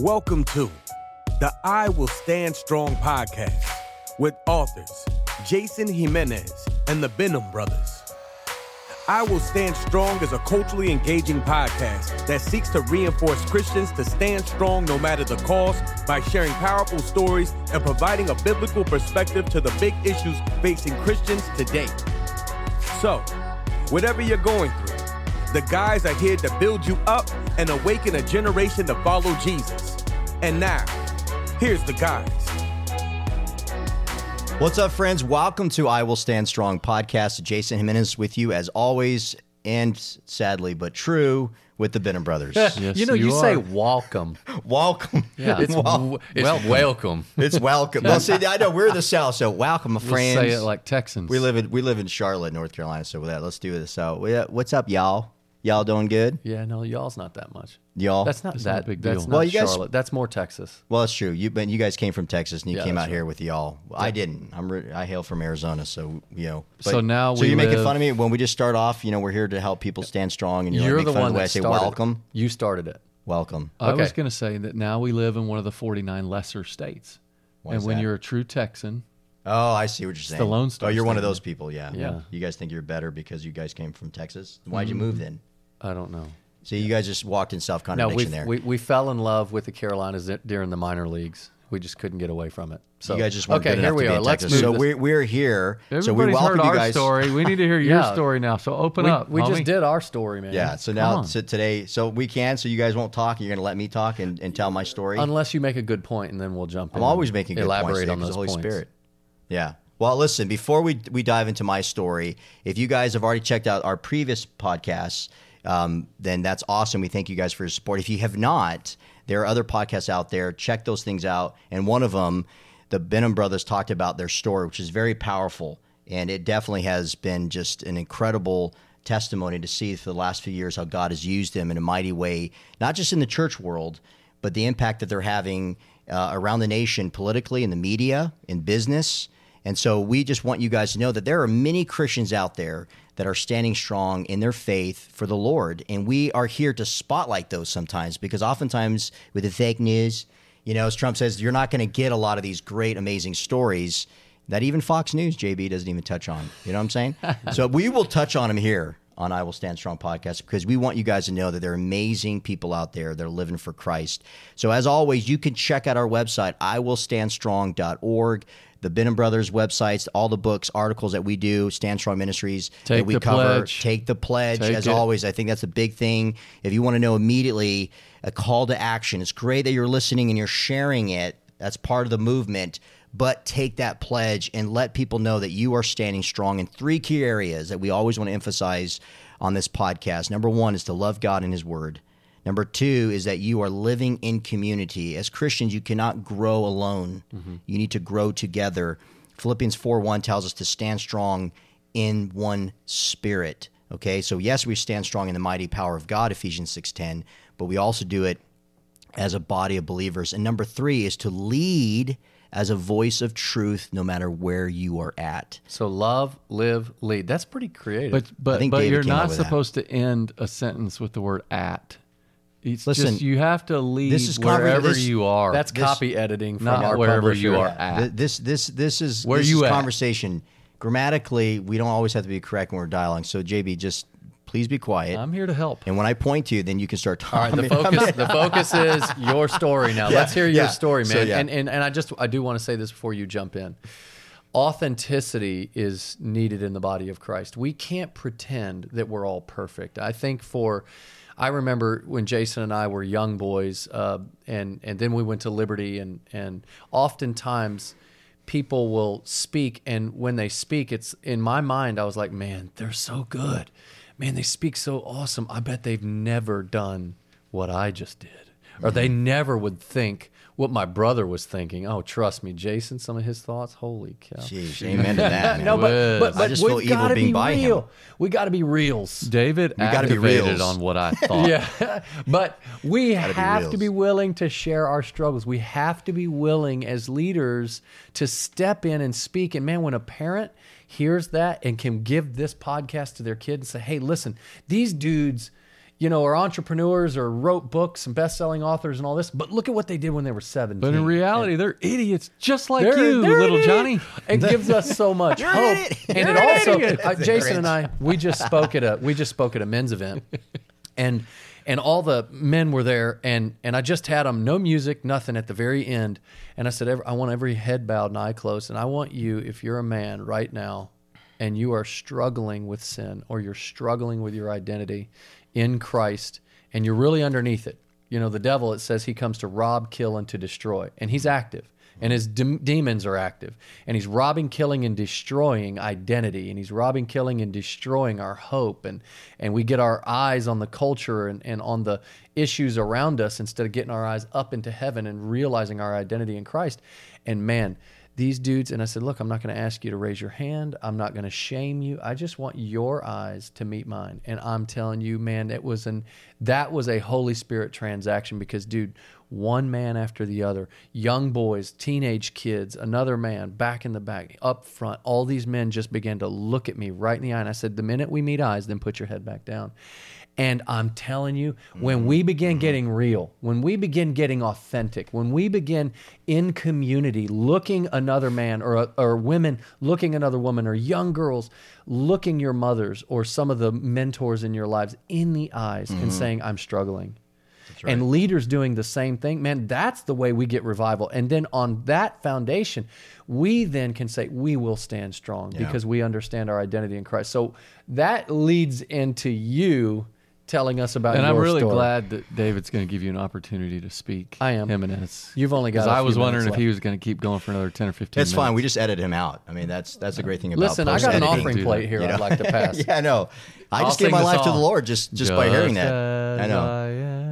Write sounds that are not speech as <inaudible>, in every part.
Welcome to the I Will Stand Strong podcast with authors Jason Jimenez and the Benham Brothers. I Will Stand Strong is a culturally engaging podcast that seeks to reinforce Christians to stand strong no matter the cost by sharing powerful stories and providing a biblical perspective to the big issues facing Christians today. So, whatever you're going through, the guys are here to build you up and awaken a generation to follow Jesus. And now, here's the guys. What's up, friends? Welcome to I Will Stand Strong podcast. Jason Jimenez with you as always, and sadly but true, with the Benham Brothers. <laughs> you know, you, say welcome. <laughs> welcome. Yeah, it's, Wel- it's welcome. <laughs> it's welcome. well, see, I know we're the South, so welcome, my Let's friends. say it like Texans. we live in we live in Charlotte, North Carolina. So with that, let's do this. So, what's up, y'all? Y'all doing good? Yeah, no, y'all's not that much. Y'all? That's not That's that not a big That's deal. not Well, you guys- Charlotte. That's more Texas. Well, it's true. You but you guys came from Texas and you Yeah, came that's out here with y'all. I didn't. I'm re- I hail from Arizona, so you know. but- So now so we you're making live- fun of me when we just start off. You know, we're here to help people stand strong, and you're, You're like, the make fun one of the way that I say started. welcome, You started it. welcome. I was going to say that now we live in one of the 49 lesser states. Why and is when that? you're a true Texan, Oh, I see what you're saying. the Lone Star oh, you're one of State. those people. Yeah. Yeah. You guys think you're better because you guys came from Texas? Why'd you Mm-hmm. move then? I don't know. See, you guys just walked in self No, contradiction we, there. we we fell in love with the Carolinas during the minor leagues. We just couldn't get away from it. So you guys just weren't okay. good Here we to are. Let's Texas. move. So this- we're, we're here. everybody's so we welcome heard you our guys. story. We need to hear <laughs> your Yeah. story now. So open we, up. we just did our story, man. Yeah. So now so today, so we can. So you guys won't talk. You're going to let me talk and, and tell my story. Unless you make a good point, and then we'll jump. I'm in always making good elaborate points today on 'cause those the Holy points. Spirit. Yeah. Well, listen. Before we we dive into my story, if you guys have already checked out our previous podcasts, um, then that's awesome. We thank you guys for your support. If you have not, there are other podcasts out there. Check those things out. And one of them, the Benham brothers talked about their story, which is very powerful, and it definitely has been just an incredible testimony to see for the last few years how God has used them in a mighty way, not just in the church world, but the impact that they're having uh, around the nation politically, in the media, in business. And so we just want you guys to know that there are many Christians out there that are standing strong in their faith for the Lord. And we are here to spotlight those sometimes because oftentimes with the fake news, you know, as Trump says, you're not going to get a lot of these great, amazing stories that even Fox News, JB, doesn't even touch on. You know what I'm saying? <laughs> so we will touch on them here on I Will Stand Strong podcast because we want you guys to know that there are amazing people out there that are living for Christ. So as always, you can check out our website, iwillstandstrong.org, the Benham Brothers websites, all the books, articles that we do, Stand Strong Ministries that Take we the cover. pledge. Take the pledge. Take as it. always, I think that's a big thing. If you want to know immediately a call to action, it's great that you're listening and you're sharing it. That's part of the movement. But take that pledge and let people know that you are standing strong in three key areas that we always want to emphasize on this podcast. Number one is to love God and His Word. Number two is that you are living in community. As Christians, you cannot grow alone. Mm-hmm. You need to grow together. Philippians 4 1 tells us to stand strong in one spirit. Okay, so yes, we stand strong in the mighty power of God, Ephesians 6:10, but we also do it as a body of believers. And number three is to lead as a voice of truth no matter where you are at. So love, live, lead. That's pretty creative. But but think but you're not with that. supposed to end a sentence with the word at. It's Listen, just you have to lead this is conver- wherever this- you are. that's this- copy editing from not our wherever you are at. Th- This this this is Where this you is at? conversation. Grammatically, we don't always have to be correct when we're dialoguing. So JB, just please be quiet. I'm here to help. and when I point to you, then you can start All right, talking. the focus <laughs> the focus is your story now. <laughs> Yeah, Let's hear your yeah. story, man. So, yeah. And and and I just I do want to say this before you jump in. Authenticity is needed in the body of Christ. We can't pretend that we're all perfect. I think for I remember when Jason and I were young boys, uh, and and then we went to Liberty, and and oftentimes people will speak, and when they speak, it's in my mind. I was like, man, they're so good, man, they speak so awesome. I bet they've never done what I just did, or they mm-hmm. never would think what my brother was thinking. Oh, trust me, Jason, some of his thoughts. Holy cow! Jeez, amen to that. <laughs> Man. no, but Whiz. but, I just feel we've evil got to being be by him. real. We got to be reals. David we gotta be activated reals. on what I <laughs> thought. Yeah, but we be have to be willing to share our struggles. We have to be willing as leaders to step in and speak. And man, when a parent hears that and can give this podcast to their kid and say, "Hey, listen, these dudes." you know, are entrepreneurs or wrote books and best-selling authors and all this. But look at what they did when they were 17. But in reality, they're idiots, just like They're- you, they're little an Johnny. It <laughs> gives us so much You're an hope, idiot. and You're it an also idiot. uh, That's Jason and I we just spoke at a we just spoke at a men's event, <laughs> and and all the men were there, and and I just had them no music, nothing at the very end, and I said I want every head bowed and eye closed, and I want you if you're a man right now, and you are struggling with sin or you're struggling with your identity in Christ, and you're really underneath it. You know, the devil, it says he comes to rob, kill, and to destroy. And he's active. And his de- demons are active. And he's robbing, killing, and destroying identity. And he's robbing, killing, and destroying our hope. And, and we get our eyes on the culture and, and on the issues around us instead of getting our eyes up into heaven and realizing our identity in Christ. And man, these dudes and I said, "Look, I'm not going to ask you to raise your hand. I'm not going to shame you. I just want your eyes to meet mine." And I'm telling you, man, it was an that was a Holy Spirit transaction because dude, one man after the other, young boys, teenage kids, another man back in the back, up front, all these men just began to look at me right in the eye and I said, "The minute we meet eyes, then put your head back down." And I'm telling you, when we begin mm-hmm. getting real, when we begin getting authentic, when we begin in community looking another man or, or women looking another woman or young girls looking your mothers or some of the mentors in your lives in the eyes and mm-hmm. saying, I'm struggling. And leaders doing the same thing, man, that's the way we get revival. And then on that foundation, we then can say, we will stand strong because we understand our identity in Christ. So that leads into you telling us about And your I'm really story. glad that David's going to give you an opportunity to speak. I am. Jimenez. You've only got Because a I few was wondering minutes if he was going to keep going for another 10 or 15 It's fine. We just edit him out. I mean, that's that's a great thing about. Listen, I got an offering plate here you I'd like to <laughs> pass. yeah, no. I just gave my life to the. Lord just just by hearing that. I know. I.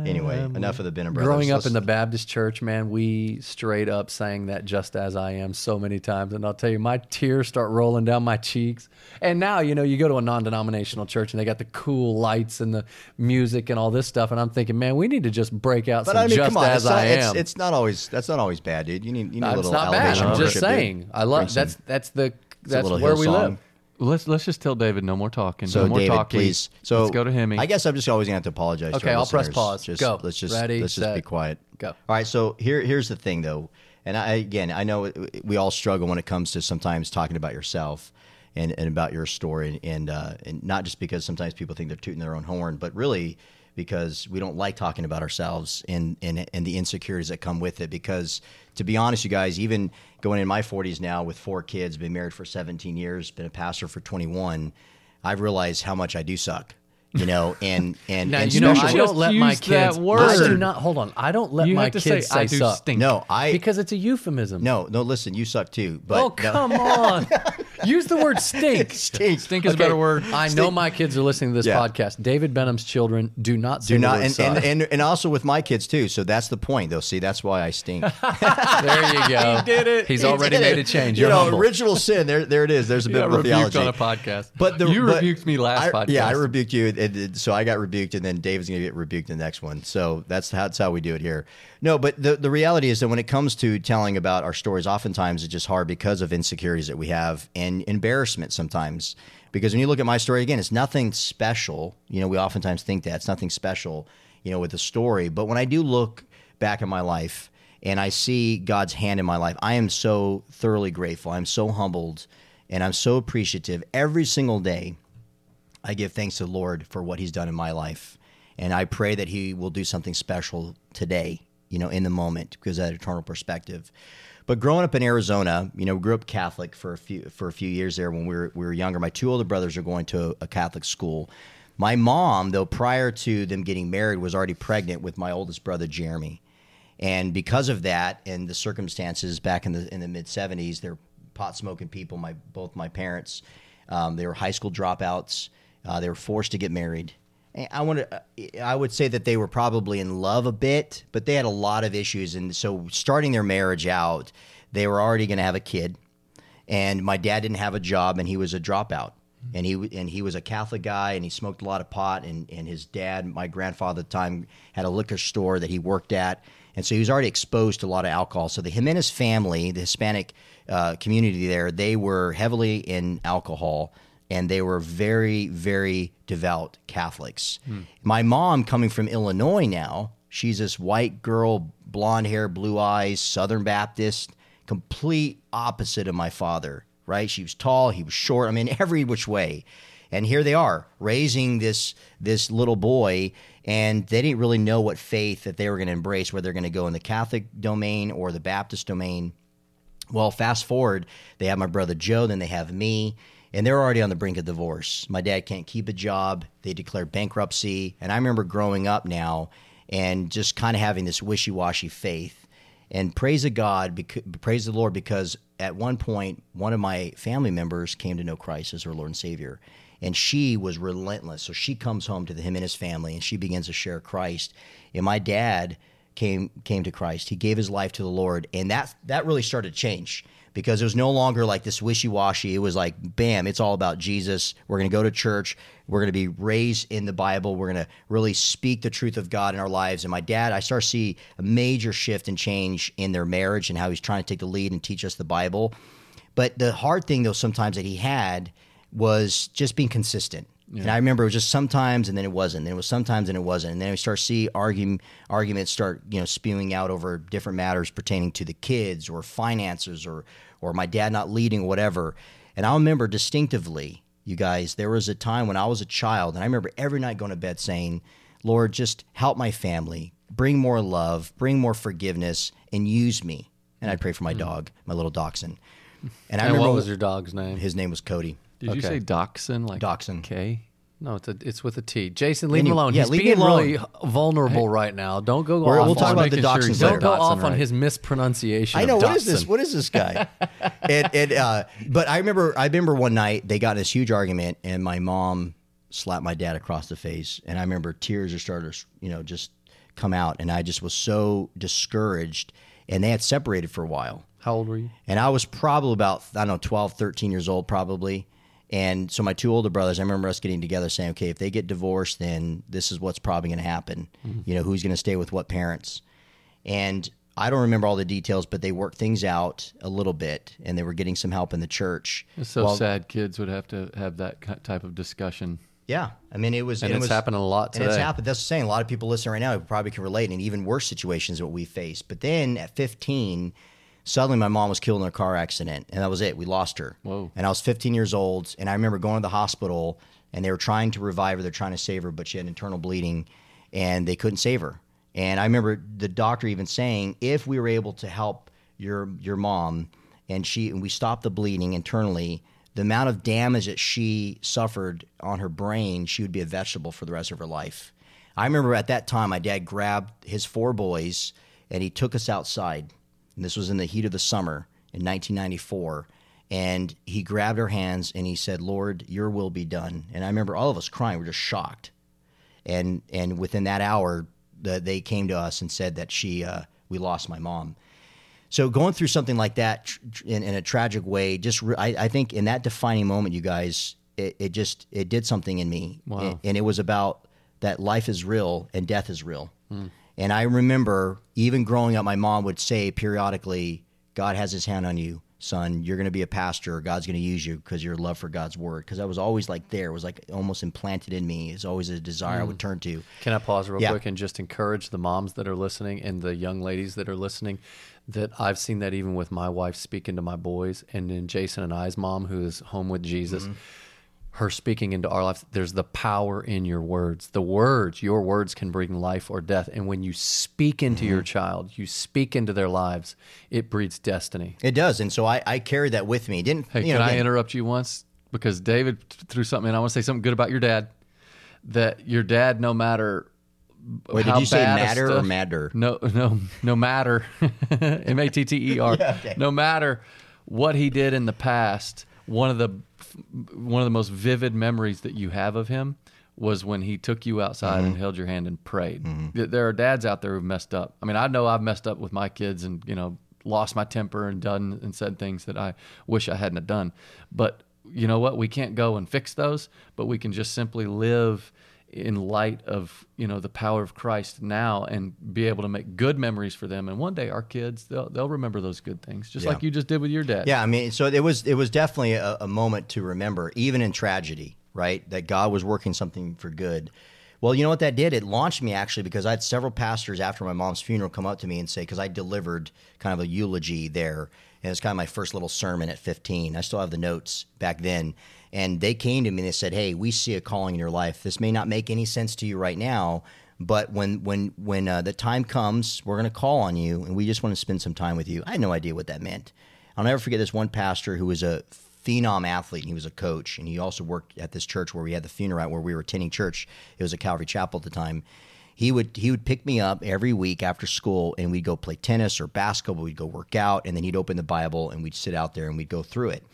Anyway, enough of the Benham Brothers. Growing up Let's- in the Baptist church, man, we straight up sang that "Just as I Am" so many times, and I'll tell you, my tears start rolling down my cheeks. And now, you know, you go to a non-denominational church, and they got the cool lights and the music and all this stuff, and I'm thinking, man, we need to just break out But some I mean, "Just come on, as it's not, I it's, Am." it's not always that's not always bad, dude. You need you need a it's little not bad. elevation. I'm just dude. saying. I Bring love some- that's that's the that's where we live. Let's let's just tell David no more talking. So no more David, talking. please. So let's go to Hemi. I guess I'm just always gonna have to apologize. Okay, I'll press pause. Just, Go. Let's just Ready, let's just be quiet. go. All right. So here here's the thing though, and I again I know we all struggle when it comes to sometimes talking about yourself. And, and about your story, and uh, and not just because sometimes people think they're tooting their own horn, but really because we don't like talking about ourselves and, and and the insecurities that come with it. Because to be honest, you guys, even going in my 40s now with four kids, been married for 17 years, been a pastor for 21, I've realized how much I do suck. You know, <laughs> and and Now and you know I don't let my kids. I do not hold on. I don't let You my kids say, say, "I do suck stink." no, I because it's a euphemism. no no. Listen, you suck too. But oh no. come on! <laughs> Use the word stink. <laughs> stink. Stink is a better word. I know my kids are listening to this Yeah. podcast. David Benham's children do not say Do the not, word and, and, and and also with my kids too. So that's the point, They'll See, that's why I stink. <laughs> there you go. he did it. He's He already made it. a change. You You're know, humble. original sin. There, there it is. There's a You got biblical theology. on a podcast. But the, you but rebuked me last I- podcast. Yeah, I rebuked you, and, and so I got rebuked, and then David's going to get rebuked in the next one. So that's how, that's how we do it here. No, but the the reality is that when it comes to telling about our stories, oftentimes it's just hard because of insecurities that we have and embarrassment sometimes. Because when you look at my story again, it's nothing special. You know, we oftentimes think that it's nothing special. You know, with the story, but when I do look back at my life and I see God's hand in my life, I am so thoroughly grateful. I'm so humbled and I'm so appreciative every single day. I give thanks to the Lord for what He's done in my life. And I pray that He will do something special today, you know, in the moment, because of that eternal perspective. But growing up in Arizona, you know, grew up Catholic for a few for a few years there when we were we were younger. My two older brothers are going to a Catholic school. My mom, though, prior to them getting married, was already pregnant with my oldest brother Jeremy, and because of that and the circumstances back in the in the mid '70s, they're pot smoking people. My both my parents, um, they were high school dropouts. Uh, they were forced to get married. I want to. I would say that they were probably in love a bit, but they had a lot of issues. And so, starting their marriage out, they were already going to have a kid. And my dad didn't have a job, and he was a dropout. And he and he was a Catholic guy, and he smoked a lot of pot. And and his dad, my grandfather at the time, had a liquor store that he worked at, and so he was already exposed to a lot of alcohol. So the Jimenez family, the Hispanic uh, community there, they were heavily in alcohol and they were very, very devout Catholics. My mom, coming from Illinois now, she's this white girl, blonde hair, blue eyes, Southern Baptist, complete opposite of my father, right? She was tall, he was short, I mean, every which way. And here they are raising this this little boy, and they didn't really know what faith that they were going to embrace, whether they're going to go in the Catholic domain or the Baptist domain. Well, fast forward, they have my brother Joe, then they have me, and they're already on the brink of divorce. My dad can't keep a job. They declare bankruptcy. And I remember growing up now and just kind of having this wishy washy faith. And praise the God, praise the Lord, because at one point, one of my family members came to know Christ as her Lord and Savior. And she was relentless. So she comes home to him and his family and she begins to share Christ. And my dad, came came to Christ. He gave his life to the Lord, and that that really started to change because it was no longer like this wishy washy. It was like, bam, it's all about Jesus. We're going to go to church. We're going to be raised in the Bible. We're going to really speak the truth of God in our lives. And my dad, I start to see a major shift and change in their marriage and how he's trying to take the lead and teach us the Bible. But the hard thing, though, sometimes that he had was just being consistent. Yeah. And I remember it was just sometimes, and then it wasn't. Then it was sometimes, and it wasn't. And then we start to see argument, arguments start, you know, spewing out over different matters pertaining to the kids or finances or or my dad not leading or whatever. And I remember distinctively, you guys, there was a time when I was a child, and I remember every night going to bed saying, "Lord, just help my family, bring more love, bring more forgiveness, and use me." And I'd pray for my mm-hmm. dog, my little dachshund. And I and remember what was your dog's name? His name was Cody. Did okay. you say dachshund? Like dachshund. K. No, it's a, it's with a T. Jason, leave him alone. Yeah, He's leave being really vulnerable right now. Don't go off. We'll talk about the dachshund. Sure Don't go off right. on his mispronunciation. I know what is this? What is this guy? <laughs> and, and uh, but I remember, I remember one night they got in this huge argument, and my mom slapped my dad across the face, and I remember tears just started, you know, just come out, and I just was so discouraged. And they had separated for a while. How old were you? And I was probably about I don't know 12, 13 years old, probably and so my two older brothers, I remember us getting together saying, okay, if they get divorced, then this is what's probably going to happen. Mm-hmm. You know, who's going to stay with what parents? And I don't remember all the details, but they worked things out a little bit, and they were getting some help in the church. It's so well, sad. Kids would have to have that type of discussion. Yeah, I mean, it was, and it it's was, happening a lot today. And it's happened. That's the saying. A lot of people listening right now probably can relate, and even worse situations that we face. But then at 15, Suddenly, my mom was killed in a car accident, and that was it. We lost her. Whoa. And I was 15 years old, and I remember going to the hospital, and they were trying to revive her. They're trying to save her, but she had internal bleeding, and they couldn't save her. And I remember the doctor even saying, if we were able to help your your mom, and she and we stopped the bleeding internally, the amount of damage that she suffered on her brain, she would be a vegetable for the rest of her life. I remember at that time, my dad grabbed his four boys and he took us outside and this was in the heat of the summer in 1994. And he grabbed our hands and he said, Lord, your will be done. And I remember all of us crying. We're just shocked. And, and within that hour, the, they came to us and said that she, uh, we lost my mom. So going through something like that in, in a tragic way, just re- I, I, think in that defining moment, you guys, it, it just it did something in me, wow. and, and, it was about that life is real and death is real. Mm. And I remember even growing up, my mom would say periodically, God has his hand on you, son. You're going to be a pastor. God's going to use you because your love for God's word. Because I was always like there. It was like almost implanted in me. It's always a desire mm. I would mm. turn to. Can I pause real yeah. quick and just encourage the moms that are listening and the young ladies that are listening that I've seen that even with my wife speaking to my boys and then Jason and I's mom who is home with Jesus. Mm-hmm her speaking into our lives. There's the power in your words. The words, your words can bring life or death. And when you speak into mm-hmm. your child, you speak into their lives, it breeds destiny. It does. And so I, I carried that with me. Didn't Hey, you can I interrupt you once? Because David threw something in. I want to say something good about your dad. That your dad, no matter Wait, did you say matter stuff, or matter? No, no, no matter. <laughs> M A T T E R. <laughs> No matter what he did in the past, one of the one of the most vivid memories that you have of him was when he took you outside mm-hmm. and held your hand and prayed. Mm-hmm. There are dads out there who've messed up. I mean, I know I've messed up with my kids and you know lost my temper and done and said things that I wish I hadn't have done. But you know what? We can't go and fix those, but we can just simply live in light of you know the power of Christ now and be able to make good memories for them. And one day our kids they'll they'll remember those good things, just Yeah. like you just did with your dad. Yeah, I mean, so it was it was definitely a, a moment to remember, even in tragedy, right? That God was working something for good. Well, you know what that did? It launched me actually because I had several pastors after my mom's funeral come up to me and say, because I delivered kind of a eulogy there, and it's kind of my first little sermon at 15. I still have the notes back then, and they came to me and they said, "Hey, we see a calling in your life. This may not make any sense to you right now." But when when when uh, the time comes, we're going to call on you, and we just want to spend some time with you. I had no idea what that meant. I'll never forget this one pastor who was a phenom athlete and he was a coach and he also worked at this church where we had the funeral at where we were attending church. It was a Calvary Chapel at the time. He would he would pick me up every week after school and we'd go play tennis or basketball. We'd go work out and then he'd open the Bible and we'd sit out there and we'd go through it.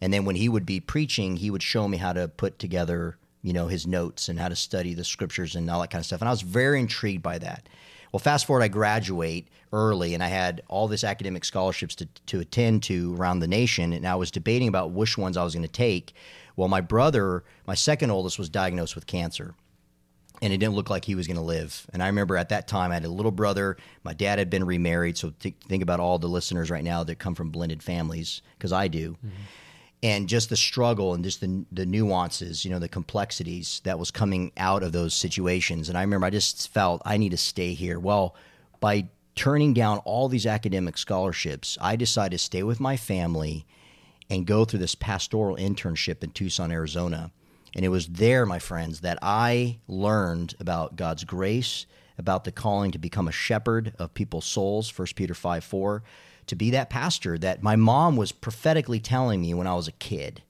And then when he would be preaching, he would show me how to put together, you know, his notes and how to study the scriptures and all that kind of stuff. And I was very intrigued by that. Well, fast forward, I graduate early, and I had all this academic scholarships to, to attend to around the nation, and I was debating about which ones I was going to take. Well, my brother, my second oldest, was diagnosed with cancer, and it didn't look like he was going to live. And I remember at that time, I had a little brother. My dad had been remarried, so th- think about all the listeners right now that come from blended families, because I do mm-hmm. And just the struggle and just the the nuances, you know, the complexities that was coming out of those situations. And I remember I just felt I need to stay here. Well, by turning down all these academic scholarships, I decided to stay with my family and go through this pastoral internship in Tucson, Arizona. And it was there, my friends, that I learned about God's grace, about the calling to become a shepherd of people's souls, 1 Peter 5 4, to be that pastor that my mom was prophetically telling me when I was a kid.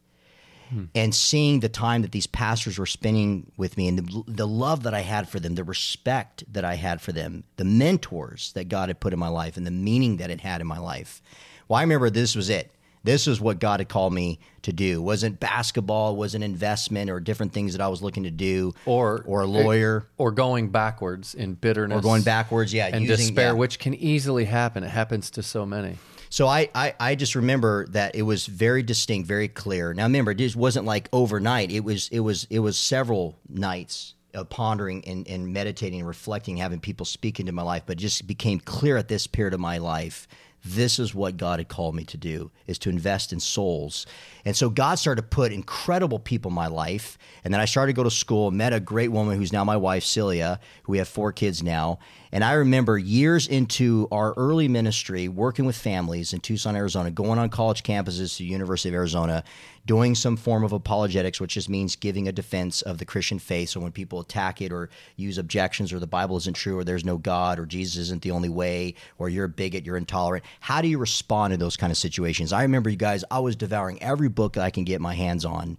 Hmm. And seeing the time that these pastors were spending with me and the, the love that I had for them, the respect that I had for them, the mentors that God had put in my life, and the meaning that it had in my life. Well, I remember this was it. This is what God had called me to do. It wasn't basketball, it wasn't investment or different things that I was looking to do, Or or a eh, lawyer, or going backwards in bitterness or going backwards. Yeah, and using- despair, yeah. which can easily happen. It happens to so many. So I, I, I just remember that it was very distinct, very clear. Now remember, it just wasn't like overnight. It was it was it was several nights of pondering and, and meditating and reflecting, having people speak into my life. But it just became clear at this period of my life. This is what God had called me to do: is to invest in souls. And so God started to put incredible people in my life. And then I started to go to school, met a great woman who's now my wife, Celia, who we have four kids now. And I remember years into our early ministry, working with families in Tucson, Arizona, going on college campuses to the University of Arizona, doing some form of apologetics, which just means giving a defense of the Christian faith. So when people attack it or use objections or the Bible isn't true or there's no God or Jesus isn't the only way or you're a bigot, you're intolerant, how do you respond to those kind of situations? I remember you guys, I was devouring every book that I can get my hands on.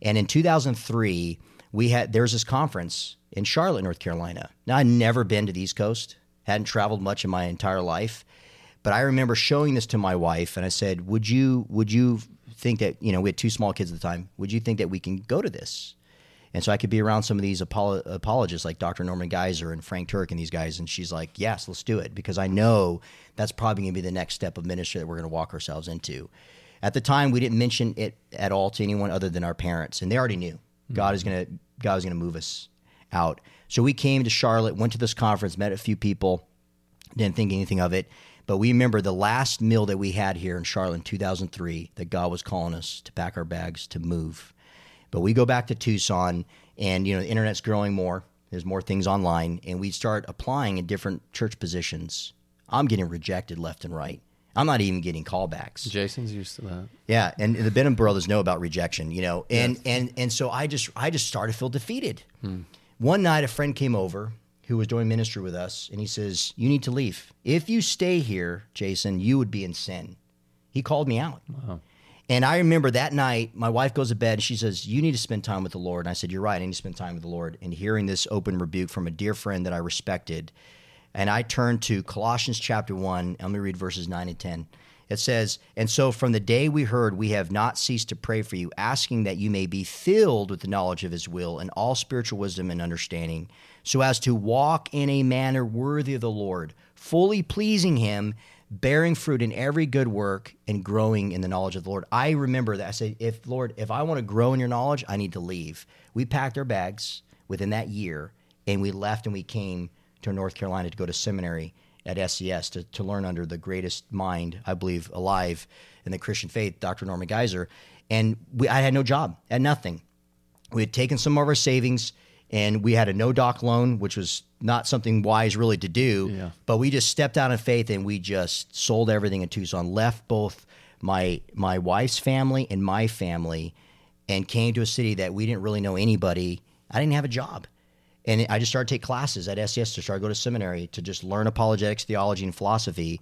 And in 2003, we had there was this conference in Charlotte, North Carolina. Now I'd never been to the East Coast, hadn't traveled much in my entire life, but I remember showing this to my wife, and I said, "Would you would you think that you know we had two small kids at the time? Would you think that we can go to this?" And so I could be around some of these apolo- apologists like Dr. Norman Geisler and Frank Turek and these guys. And she's like, yes, let's do it because I know that's probably going to be the next step of ministry that we're going to walk ourselves into. At the time, we didn't mention it at all to anyone other than our parents, and they already knew hmm. God is going to God is going to move us out. So we came to Charlotte, went to this conference, met a few people, didn't think anything of it. But we remember the last meal that we had here in Charlotte in 2003 that God was calling us to pack our bags to move. But we go back to Tucson, and you know the internet's growing more. There's more things online, and we start applying in different church positions. I'm getting rejected left and right. I'm not even getting callbacks. Jason's used to that. Yeah, and the Benham brothers know about rejection, you know, and and and so I just I just started to feel defeated. Hmm. One night, a friend came over who was doing ministry with us, and he says, "You need to leave. If you stay here, Jason, you would be in sin." He called me out. And I remember that night, my wife goes to bed and she says, You need to spend time with the Lord. And I said, You're right. I need to spend time with the Lord. And hearing this open rebuke from a dear friend that I respected, and I turned to Colossians chapter 1. Let me read verses 9 and 10. It says, And so from the day we heard, we have not ceased to pray for you, asking that you may be filled with the knowledge of his will and all spiritual wisdom and understanding, so as to walk in a manner worthy of the Lord, fully pleasing him, bearing fruit in every good work and growing in the knowledge of the Lord. I remember that. I said, if Lord, if I want to grow in your knowledge, I need to leave. We packed our bags. within that year, and we left and we came to North Carolina to go to seminary at SES to, to learn under the greatest mind, I believe, alive in the Christian faith, Dr. Norman Geisler. And we, I had no job, had nothing. We had taken some of our savings and we had a no doc loan, which was not something wise really to do. Yeah. But we just stepped out in faith and we just sold everything in Tucson, left both my my wife's family and my family, and came to a city that we didn't really know anybody. I didn't have a job. And I just started to take classes at SES to start to go to seminary to just learn apologetics, theology, and philosophy.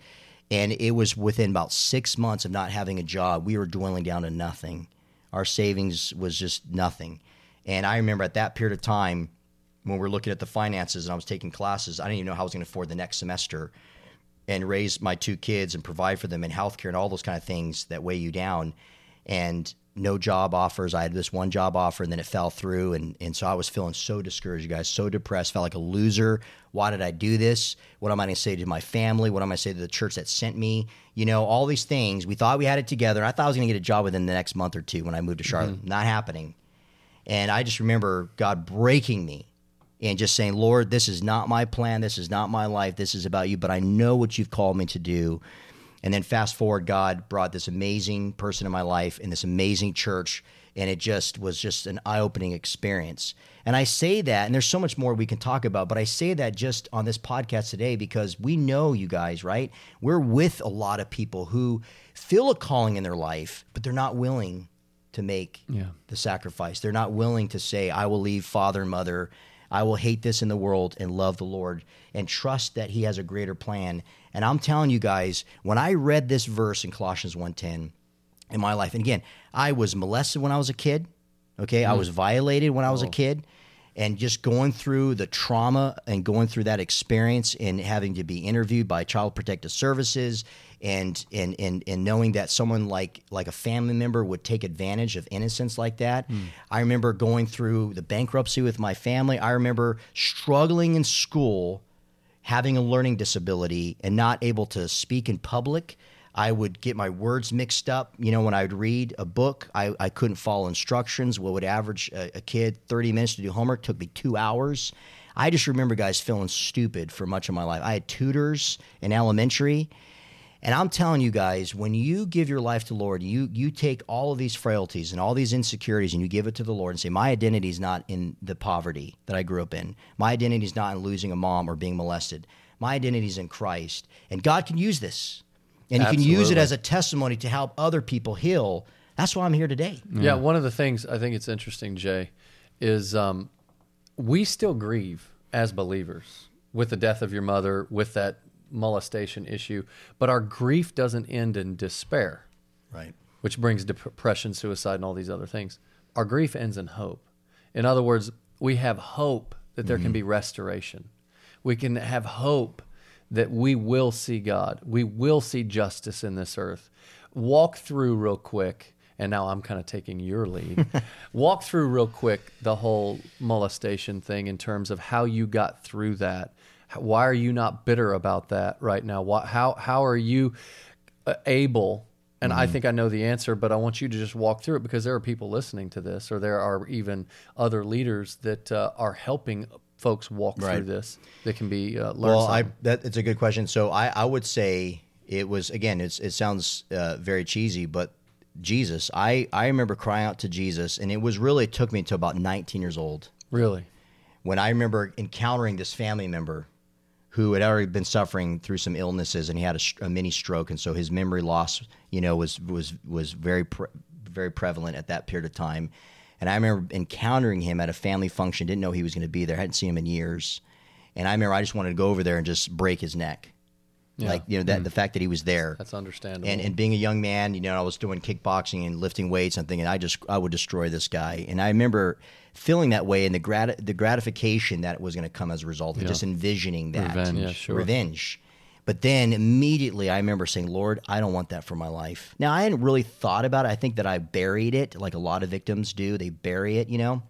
And it was within about six months of not having a job, we were dwindling down to nothing. Our savings was just nothing. And I remember at that period of time, when we were looking at the finances and I was taking classes, I didn't even know how I was going to afford the next semester and raise my two kids and provide for them in healthcare and all those kind of things that weigh you down. And no job offers. I had this one job offer and then it fell through. And, and so I was feeling so discouraged, you guys, so depressed, felt like a loser. Why did I do this? What am I going to say to my family? What am I going to say to the church that sent me? You know, all these things. We thought we had it together. I thought I was going to get a job within the next month or two when I moved to Charlotte. Mm-hmm. Not happening. And I just remember God breaking me and just saying, Lord, this is not my plan. This is not my life. This is about you, but I know what you've called me to do. And then fast forward, God brought this amazing person in my life in this amazing church. And it just was just an eye opening experience. And I say that, and there's so much more we can talk about, but I say that just on this podcast today because we know you guys, right? We're with a lot of people who feel a calling in their life, but they're not willing to make yeah. the sacrifice. They're not willing to say, I will leave father and mother. I will hate this in the world and love the Lord and trust that he has a greater plan. And I'm telling you guys, when I read this verse in Colossians 1:10 in my life, and again, I was molested when I was a kid. Okay, mm. I was violated when I was oh. a kid and just going through the trauma and going through that experience and having to be interviewed by child protective services and and and, and knowing that someone like like a family member would take advantage of innocence like that mm. i remember going through the bankruptcy with my family i remember struggling in school having a learning disability and not able to speak in public I would get my words mixed up. You know, when I would read a book, I, I couldn't follow instructions. What would average a, a, kid 30 minutes to do homework took me two hours. I just remember, guys, feeling stupid for much of my life. I had tutors in elementary. And I'm telling you guys, when you give your life to Lord, you you take all of these frailties and all these insecurities and you give it to the Lord and say, My identity is not in the poverty that I grew up in. My identity is not in losing a mom or being molested. My identity is in Christ. And God can use this and Absolutely. you can use it as a testimony to help other people heal. That's why I'm here today. Yeah, one of the things I think it's interesting, Jay, is um, we still grieve as believers with the death of your mother, with that molestation issue, but our grief doesn't end in despair. Right. Which brings depression, suicide, and all these other things. Our grief ends in hope. In other words, we have hope that there mm-hmm. can be restoration. We can have hope that we will see God. We will see justice in this earth. Walk through real quick, and now I'm kind of taking your lead. <laughs> Walk through real quick the whole molestation thing in terms of how you got through that. Why are you not bitter about that right now? Why, how how are you uh, able? And mm-hmm. I think I know the answer, but I want you to just walk through it because there are people listening to this, or there are even other leaders that uh, are helping folks walk right. through this that can be uh, learned? Well, I, that, it's a good question. So I, I would say it was again. It's, it sounds uh, very cheesy, but Jesus. I I remember crying out to Jesus, and it was really it took me to about 19 years old. Really, when I remember encountering this family member who had already been suffering through some illnesses, and he had a, a mini stroke, and so his memory loss, you know, was was was very pre- very prevalent at that period of time. And I remember encountering him at a family function, didn't know he was going to be there, hadn't seen him in years. And I remember I just wanted to go over there and just break his neck. Yeah. Like, you know, that mm. the fact that he was there. That's understandable. And, and being a young man, you know, I was doing kickboxing and lifting weights and thinking I just I would destroy this guy. And I remember feeling that way and the grat- the gratification that was going to come as a result of yeah. just envisioning that. Revenge. Yeah, sure. Revenge. But then immediately I remember saying, Lord, I don't want that for my life. Now, I hadn't really thought about it. I think that I buried it like a lot of victims do. They bury it, you know?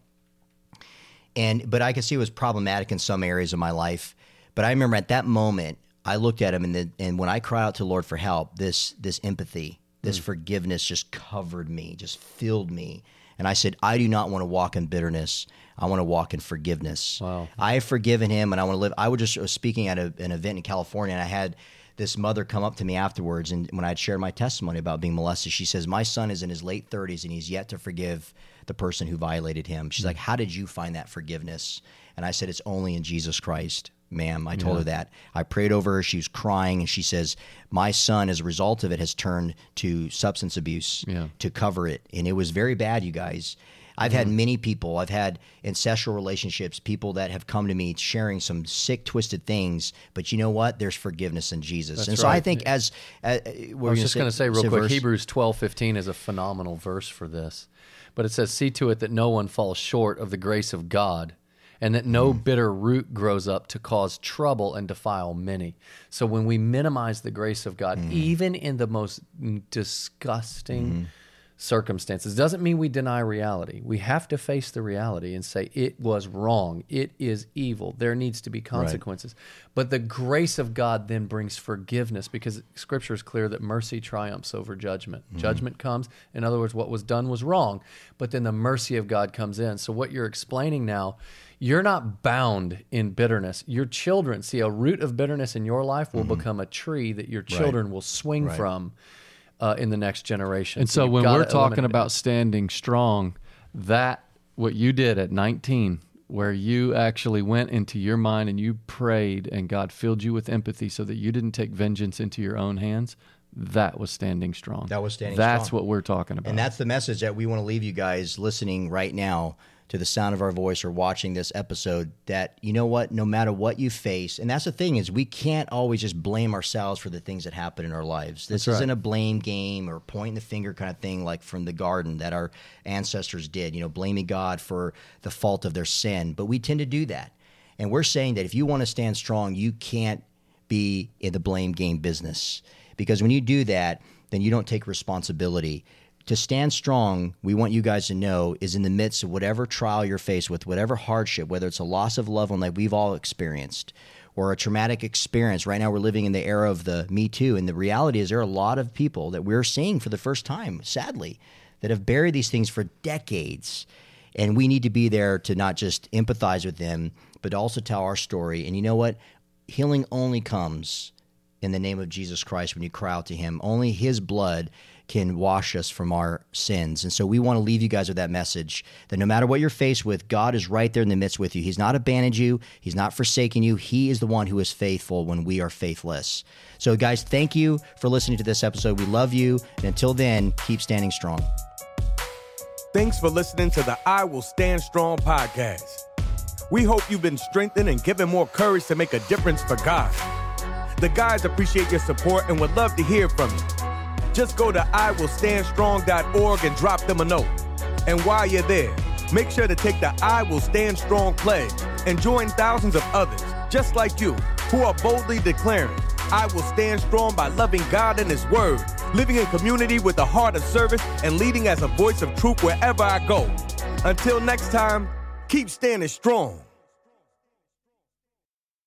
And, but I could see it was problematic in some areas of my life. But I remember at that moment, I looked at him and, the, and when I cried out to the Lord for help, this, this empathy, this mm. forgiveness just covered me, just filled me. And I said, I do not want to walk in bitterness. I want to walk in forgiveness. Wow. I have forgiven him and I want to live. I was just was speaking at a, an event in California and I had this mother come up to me afterwards. And when I had shared my testimony about being molested, she says, My son is in his late 30s and he's yet to forgive the person who violated him. She's like, How did you find that forgiveness? And I said, It's only in Jesus Christ ma'am. I told her that. I prayed over her. She was crying, and she says, My son, as a result of it, has turned to substance abuse Yeah. to cover it. And it was very bad, you guys. I've had many people, I've had ancestral relationships, people that have come to me sharing some sick, twisted things. But you know what? There's forgiveness in Jesus. and so I think, as uh, I was just going to say real quick, verse? Hebrews twelve fifteen is a phenomenal verse for this. But it says, See to it that no one falls short of the grace of God, and that no hmm. bitter root grows up to cause trouble and defile many. So when we minimize the grace of God, hmm. even in the most disgusting hmm. Circumstances, doesn't mean we deny reality. We have to face the reality and say, It was wrong. It is evil. There needs to be consequences. But the grace of God then brings forgiveness because scripture is clear that mercy triumphs over judgment. Mm-hmm. Judgment comes. In other words, what was done was wrong, but then the mercy of God comes in. So, what you're explaining now, you're not bound in bitterness. Your children, see, a root of bitterness in your life will mm-hmm. become a tree that your children will swing from uh, in the next generation. And so you've when we're talking eliminate it. about standing strong, that what you did at 19, where you actually went into your mind and you prayed and God filled you with empathy so that you didn't take vengeance into your own hands, that was standing strong. That was standing strong. That's strong. what we're talking about. And that's the message that we want to leave you guys listening right now to the sound of our voice or watching this episode that you know what no matter what you face and that's the thing is we can't always just blame ourselves for the things that happen in our lives. This isn't a blame game or pointing the finger kind of thing like from the garden that our ancestors did you know blaming god for the fault of their sin but we tend to do that. And we're saying that if you want to stand strong you can't be in the blame game business because when you do that then you don't take responsibility to stand strong, we want you guys to know, is in the midst of whatever trial you're faced with, whatever hardship, whether it's a loss of loved one like we've all experienced, or a traumatic experience. Right now, we're living in the era of the Me Too, and the reality is there are a lot of people that we're seeing for the first time, sadly, that have buried these things for decades. And we need to be there to not just empathize with them, but also tell our story. And you know what? Healing only comes in the name of Jesus Christ when you cry out to Him. Only His blood can wash us from our sins. And so we want to leave you guys with that message that no matter what you're faced with, God is right there in the midst with you. He's not abandoned you, He's not forsaken you. He is the one who is faithful when we are faithless. So, guys, thank you for listening to this episode. We love you. And until then, keep standing strong. Thanks for listening to the I Will Stand Strong podcast. We hope you've been strengthened and given more courage to make a difference for God. The guys appreciate your support and would love to hear from you. Just go to iwillstandstrong.org and drop them a note. And while you're there, make sure to take the I Will Stand Strong pledge and join thousands of others just like you who are boldly declaring, I will stand strong by loving God and His Word, living in community with a heart of service, and leading as a voice of truth wherever I go. Until next time, keep standing strong.